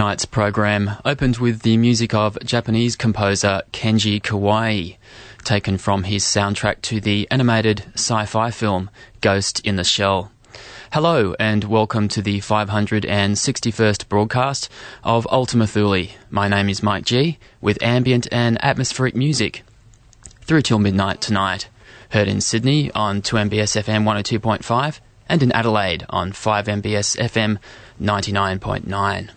Tonight's program opened with the music of Japanese composer Kenji Kawai, taken from his soundtrack to the animated sci fi film Ghost in the Shell. Hello, and welcome to the 561st broadcast of Ultima Thule. My name is Mike G, with ambient and atmospheric music. Through till midnight tonight. Heard in Sydney on 2MBS FM 102.5 and in Adelaide on 5MBS FM 99.9.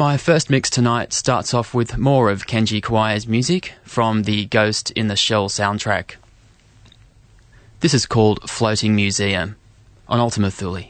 My first mix tonight starts off with more of Kenji Kawai's music from the Ghost in the Shell soundtrack. This is called Floating Museum on Ultima Thule.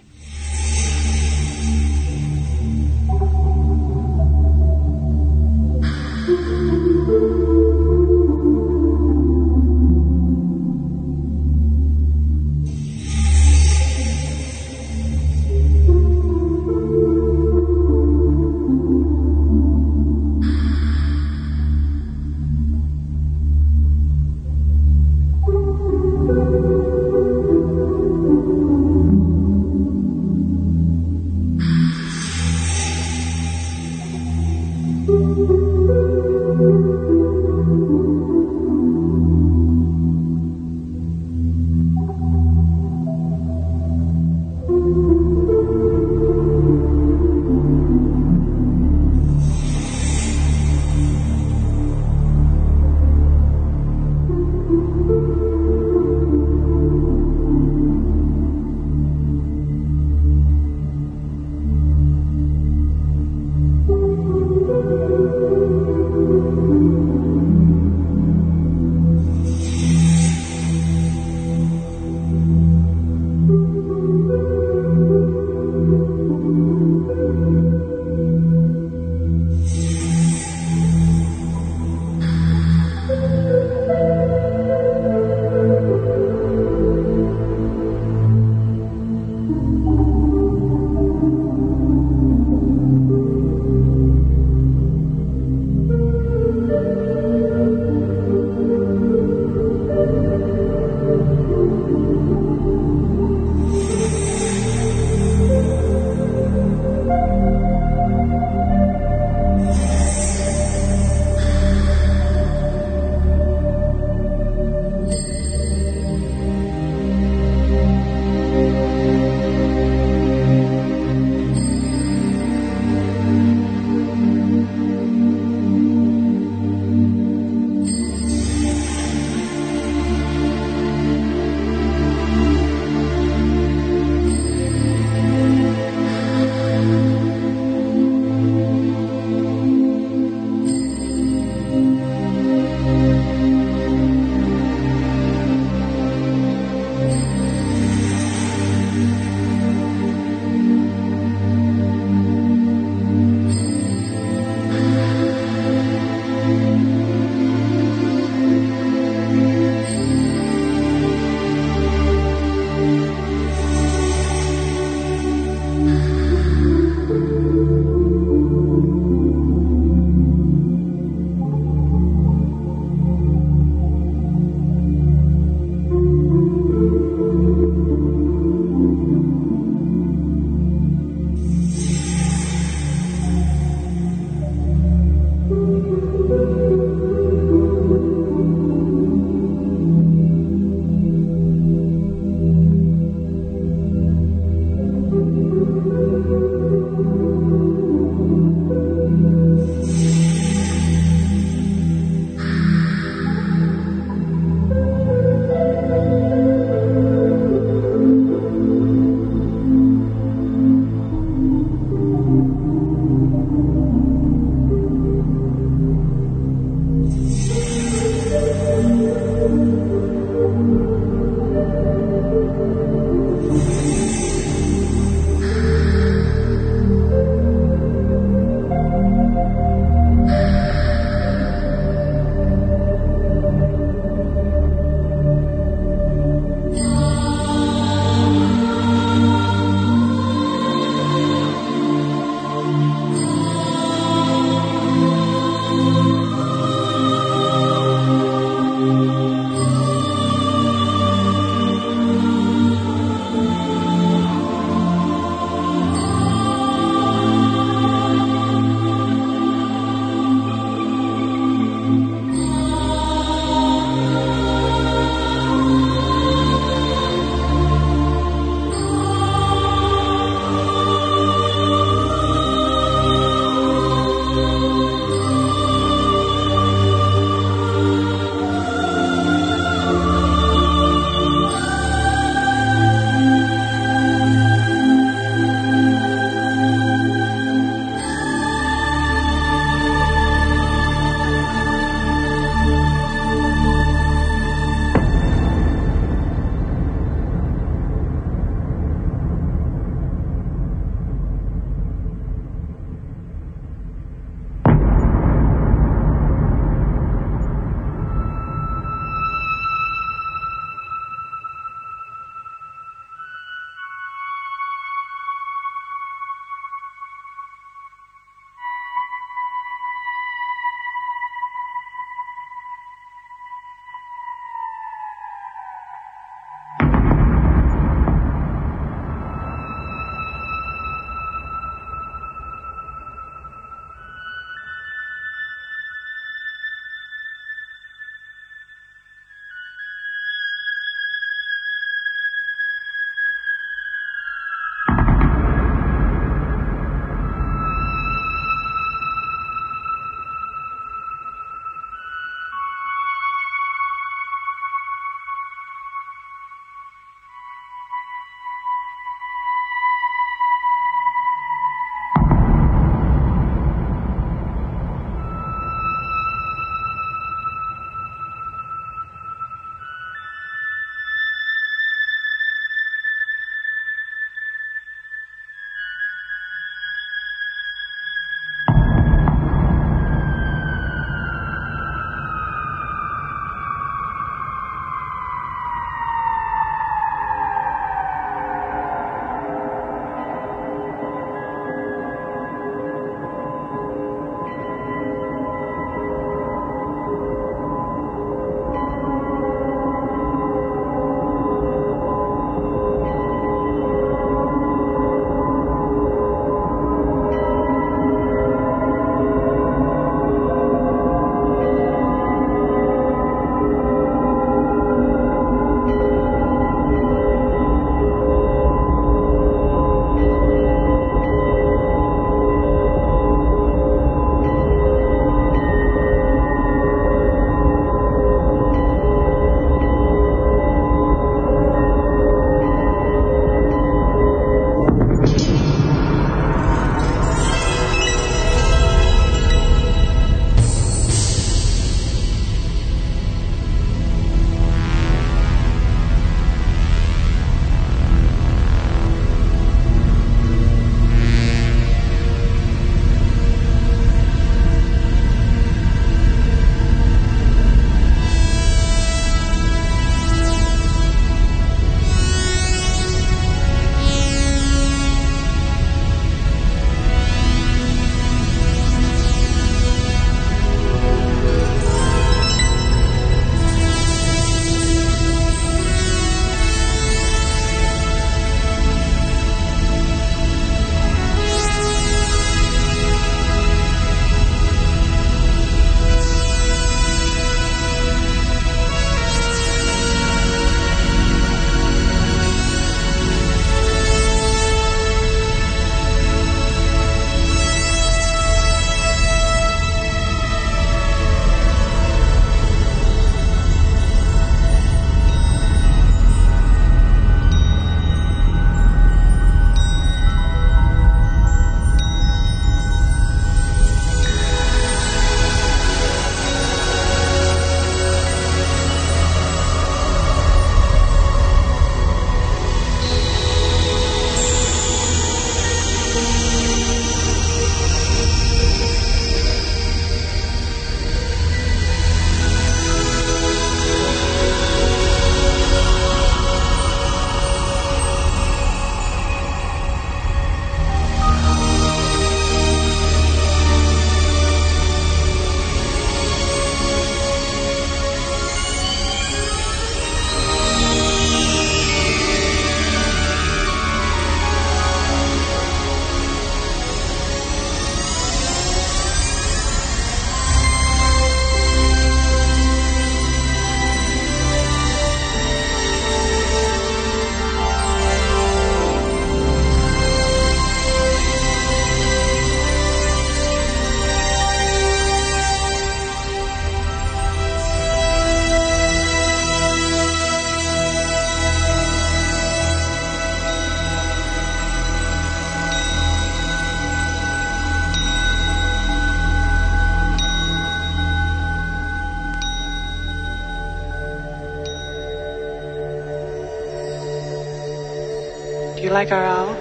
Like our owl?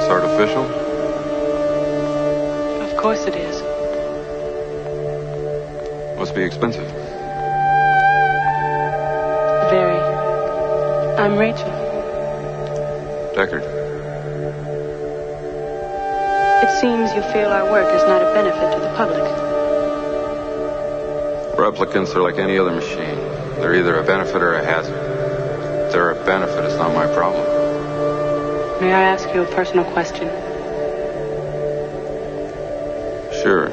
It's artificial? Of course it is. Must be expensive. Very. I'm Rachel. Deckard. It seems you feel our work is not a benefit to the public. Replicants are like any other machine. They're either a benefit or a hazard. If they're a benefit, it's not my problem. May I ask you a personal question? Sure.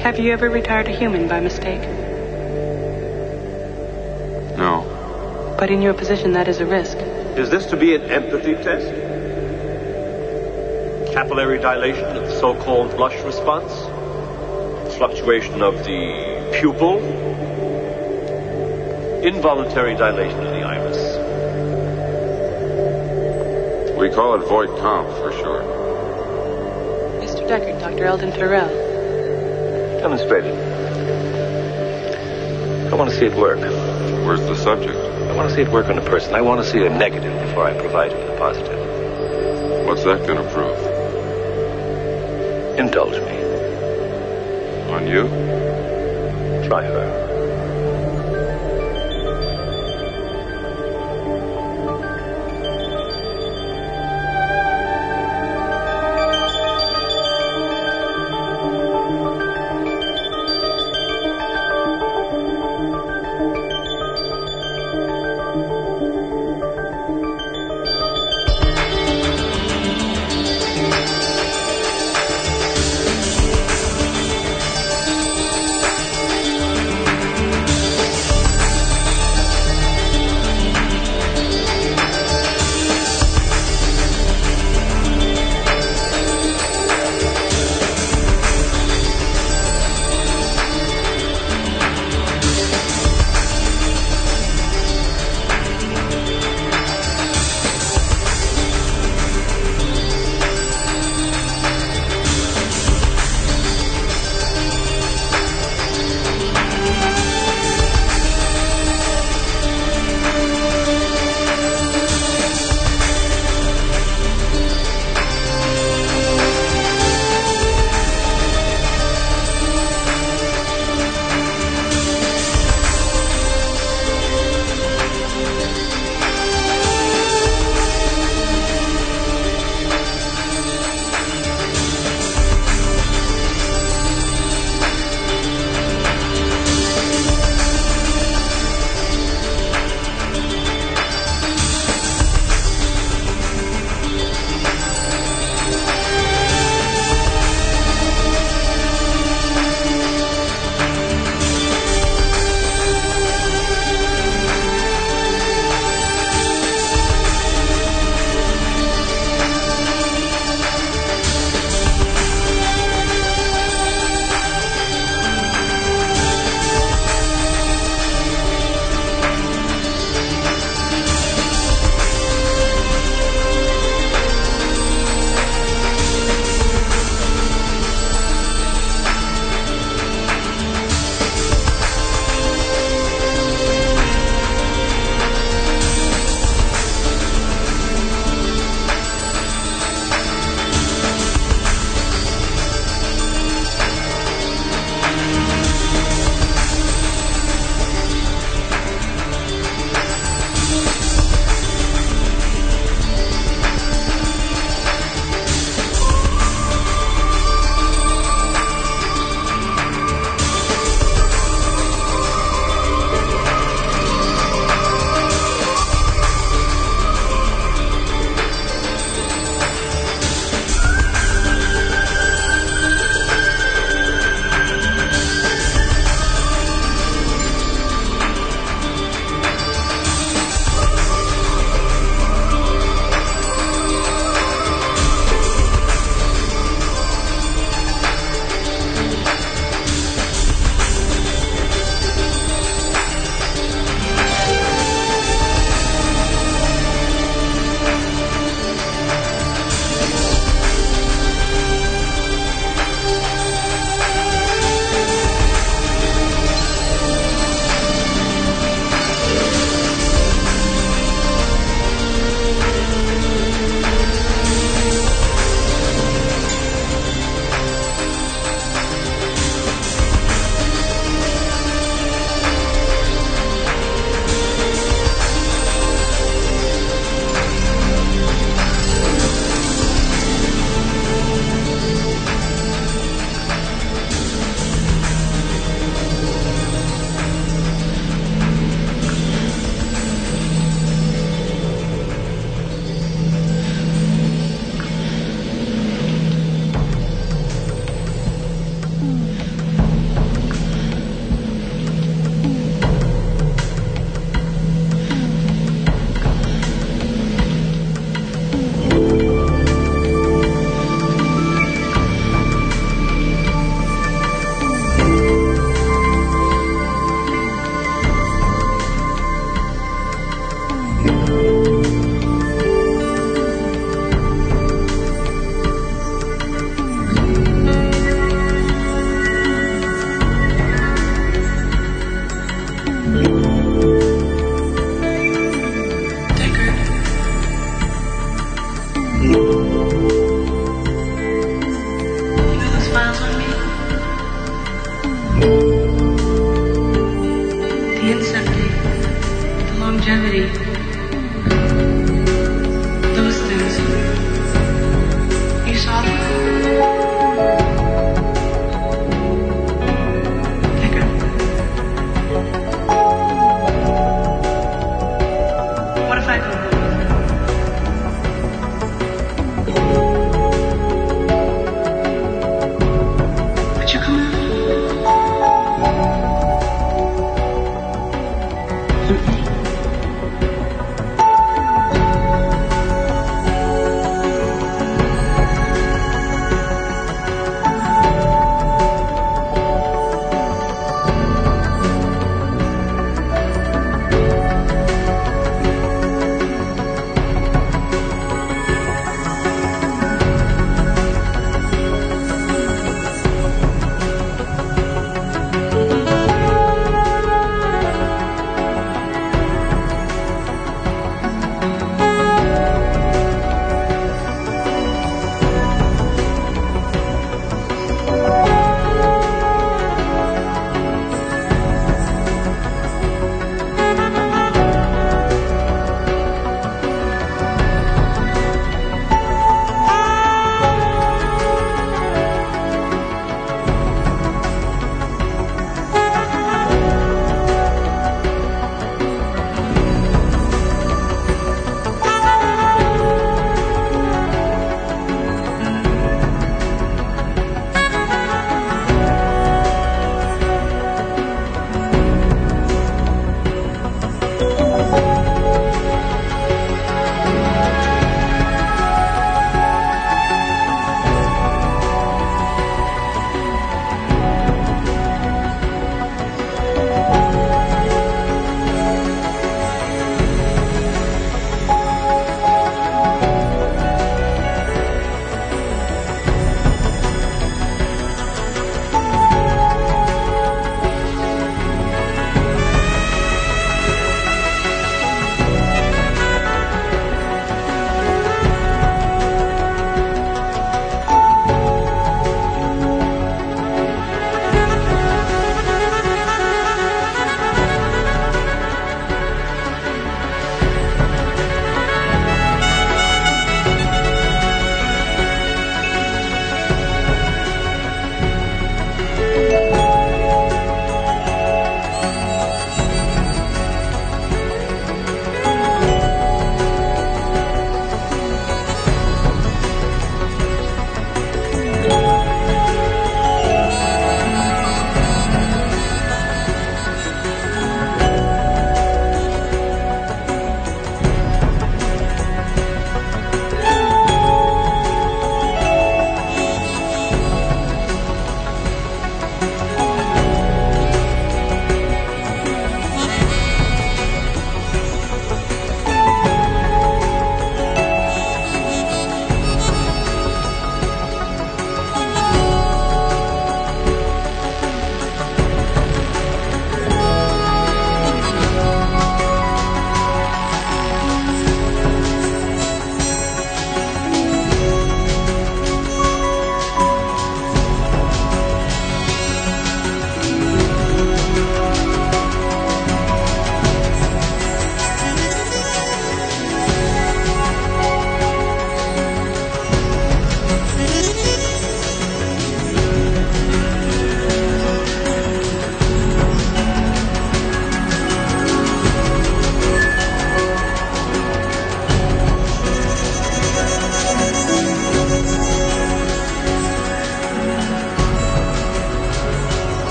Have you ever retired a human by mistake? No. But in your position, that is a risk. Is this to be an empathy test? Capillary dilation of the so-called blush response? Fluctuation of the pupil? Involuntary dilation of the iris? We call it void comp for short. Mr. Deckard, Dr. Eldon Tyrell. Demonstrate it. I want to see it work. Where's the subject? I want to see it work on a person. I want to see a negative before I provide him with a positive. What's that going to prove? Indulge me. On you? Try her.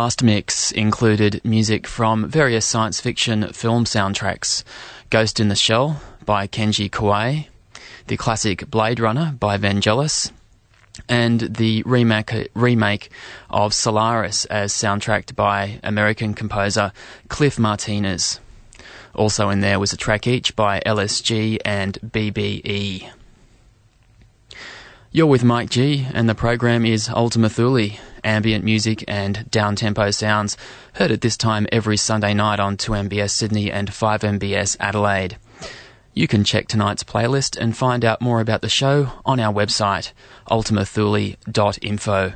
Last mix included music from various science fiction film soundtracks Ghost in the Shell by Kenji Kawai, the classic Blade Runner by Vangelis, and the remake, remake of Solaris as soundtracked by American composer Cliff Martinez. Also in there was a track each by LSG and BBE. You're with Mike G, and the program is Ultima Thule, ambient music and down-tempo sounds, heard at this time every Sunday night on 2MBS Sydney and 5MBS Adelaide. You can check tonight's playlist and find out more about the show on our website, ultimathule.info.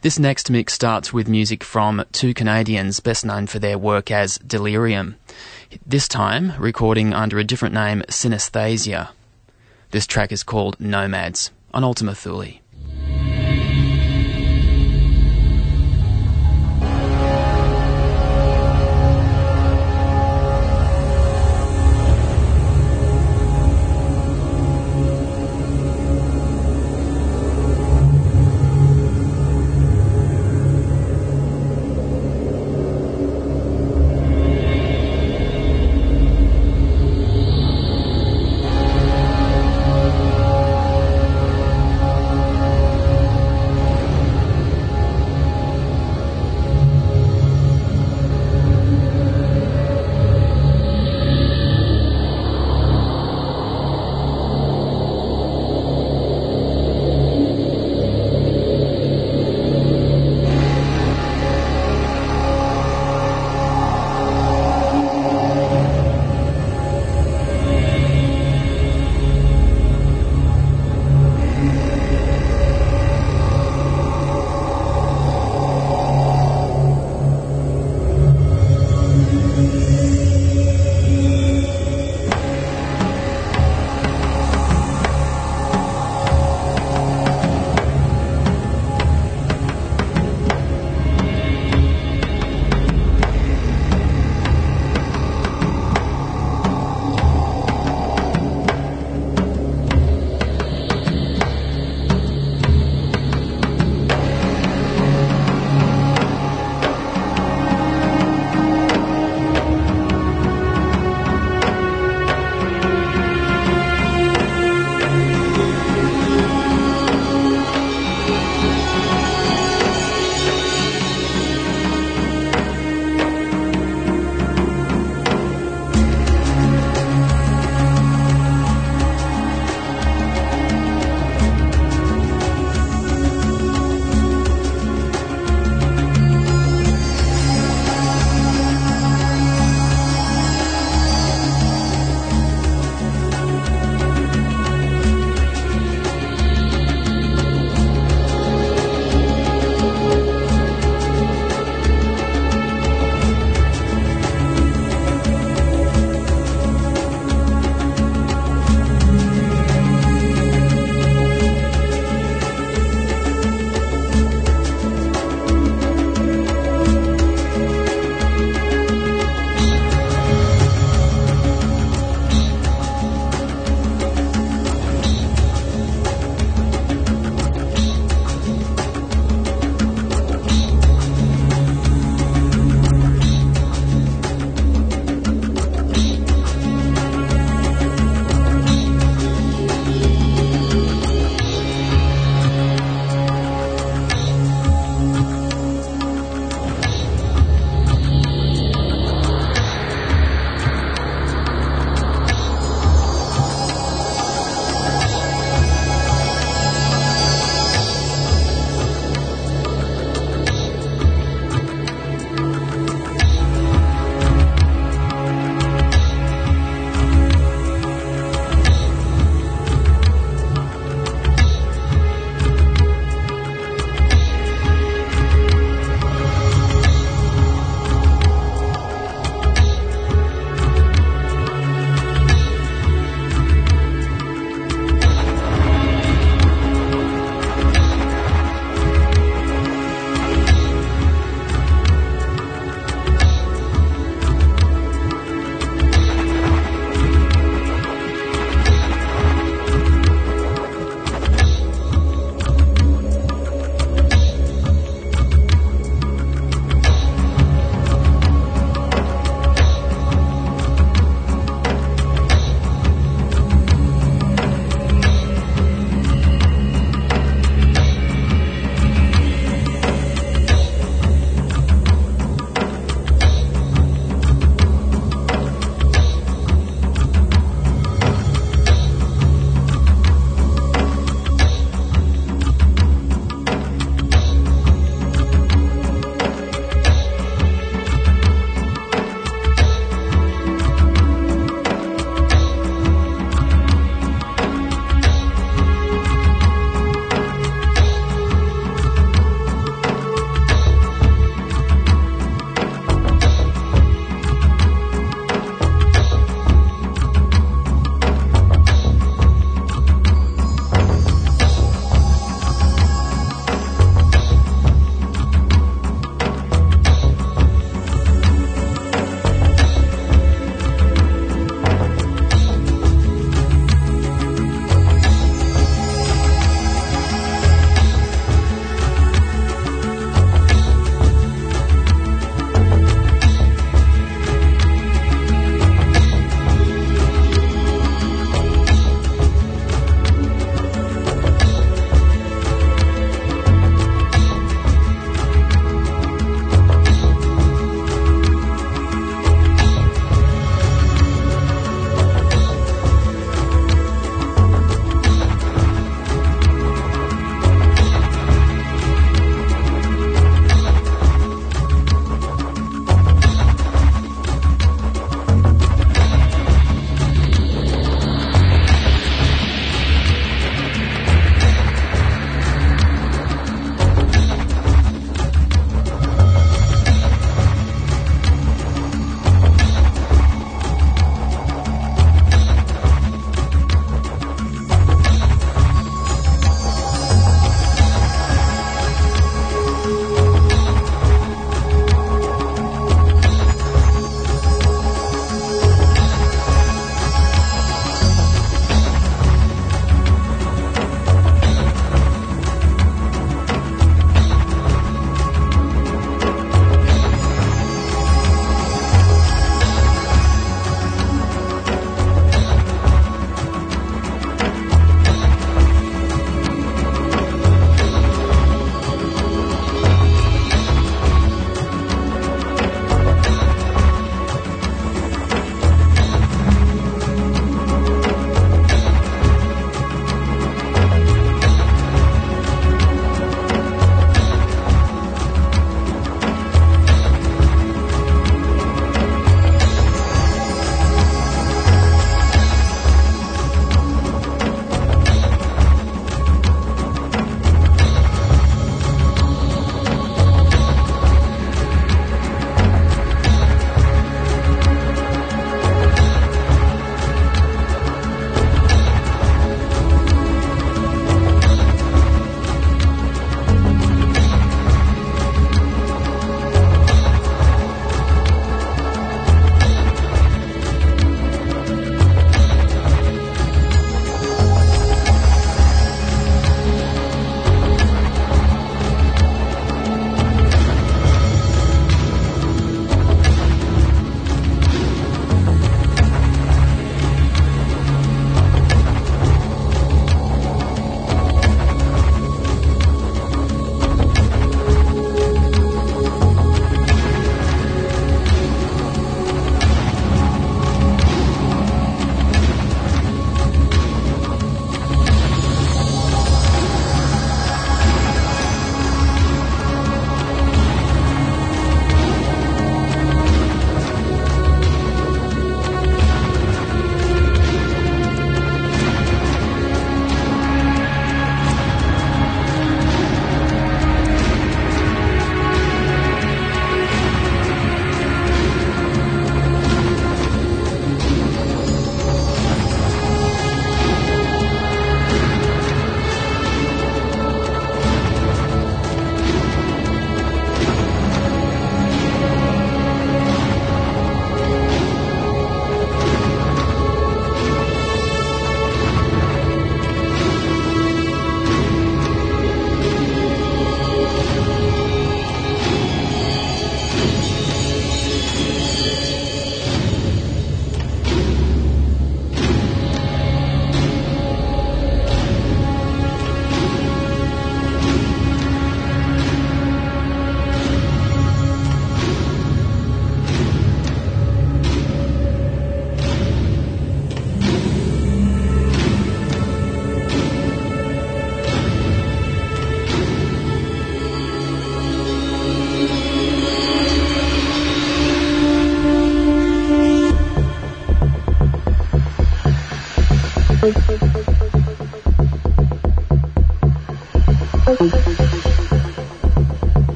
This next mix starts with music from two Canadians best known for their work as Delerium, this time recording under a different name, Synesthesia. This track is called Nomads on Ultima Thule.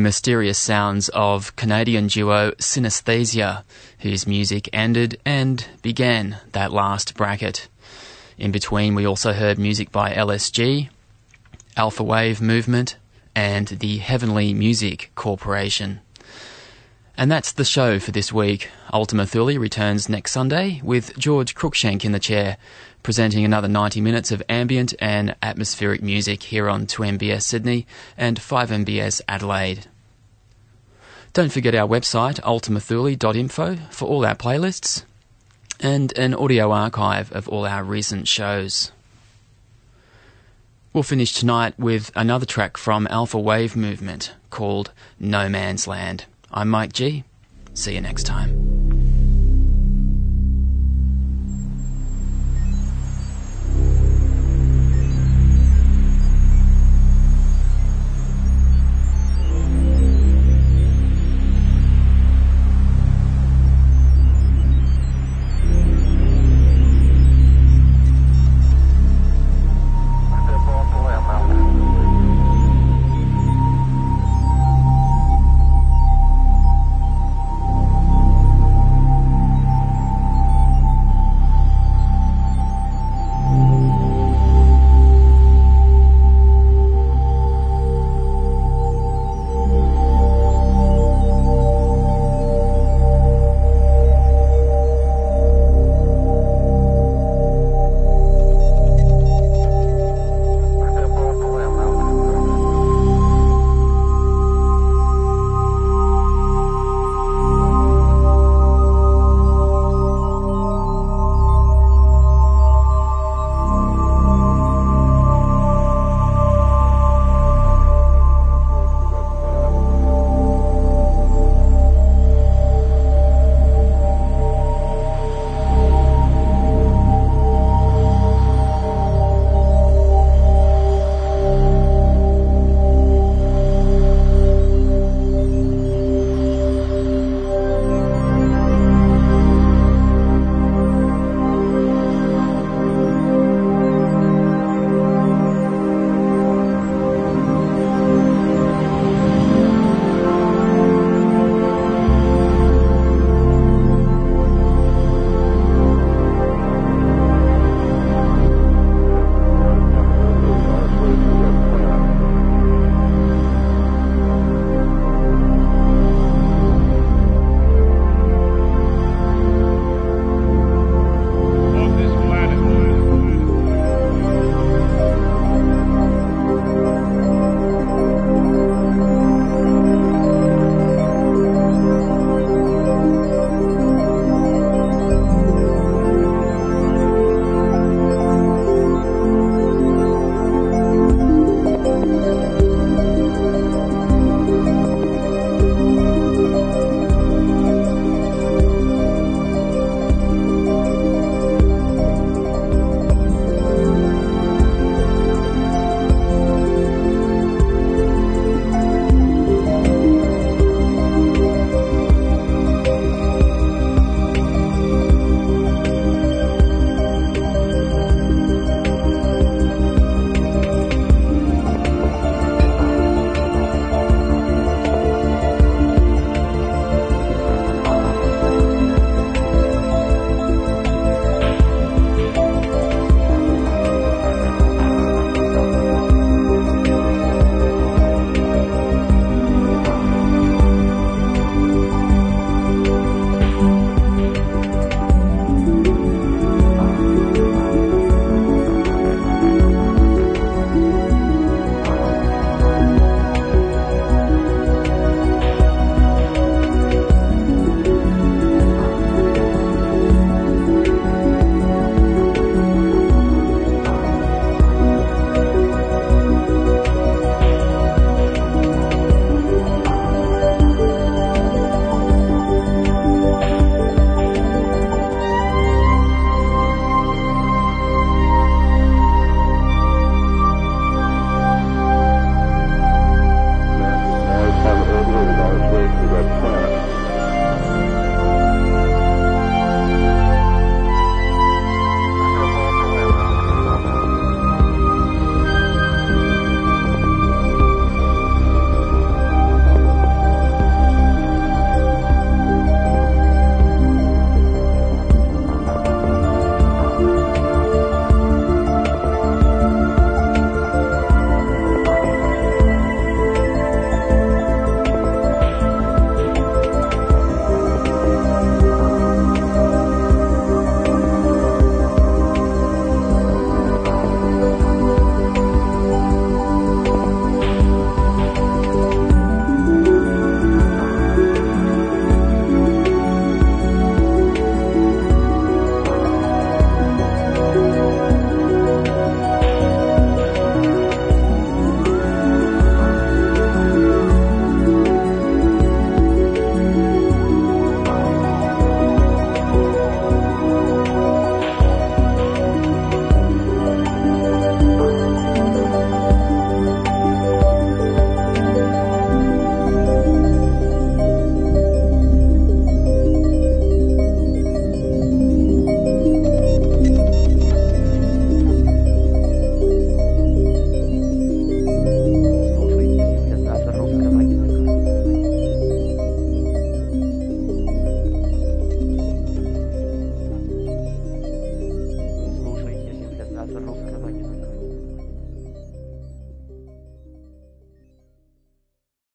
Mysterious sounds of Canadian duo Synesthesia, whose music ended and began that last bracket. In between, we also heard music by LSG, Alpha Wave Movement, and the Heavenly Music Corporation. And that's the show for this week. Ultima Thule returns next Sunday with George Cruikshank in the chair, presenting another 90 minutes of ambient and atmospheric music here on 2MBS Sydney and 5MBS Adelaide. Don't forget our website, ultimathule.info, for all our playlists and an audio archive of all our recent shows. We'll finish tonight with another track from Alpha Wave Movement called No Man's Land. I'm Mike G. See you next time.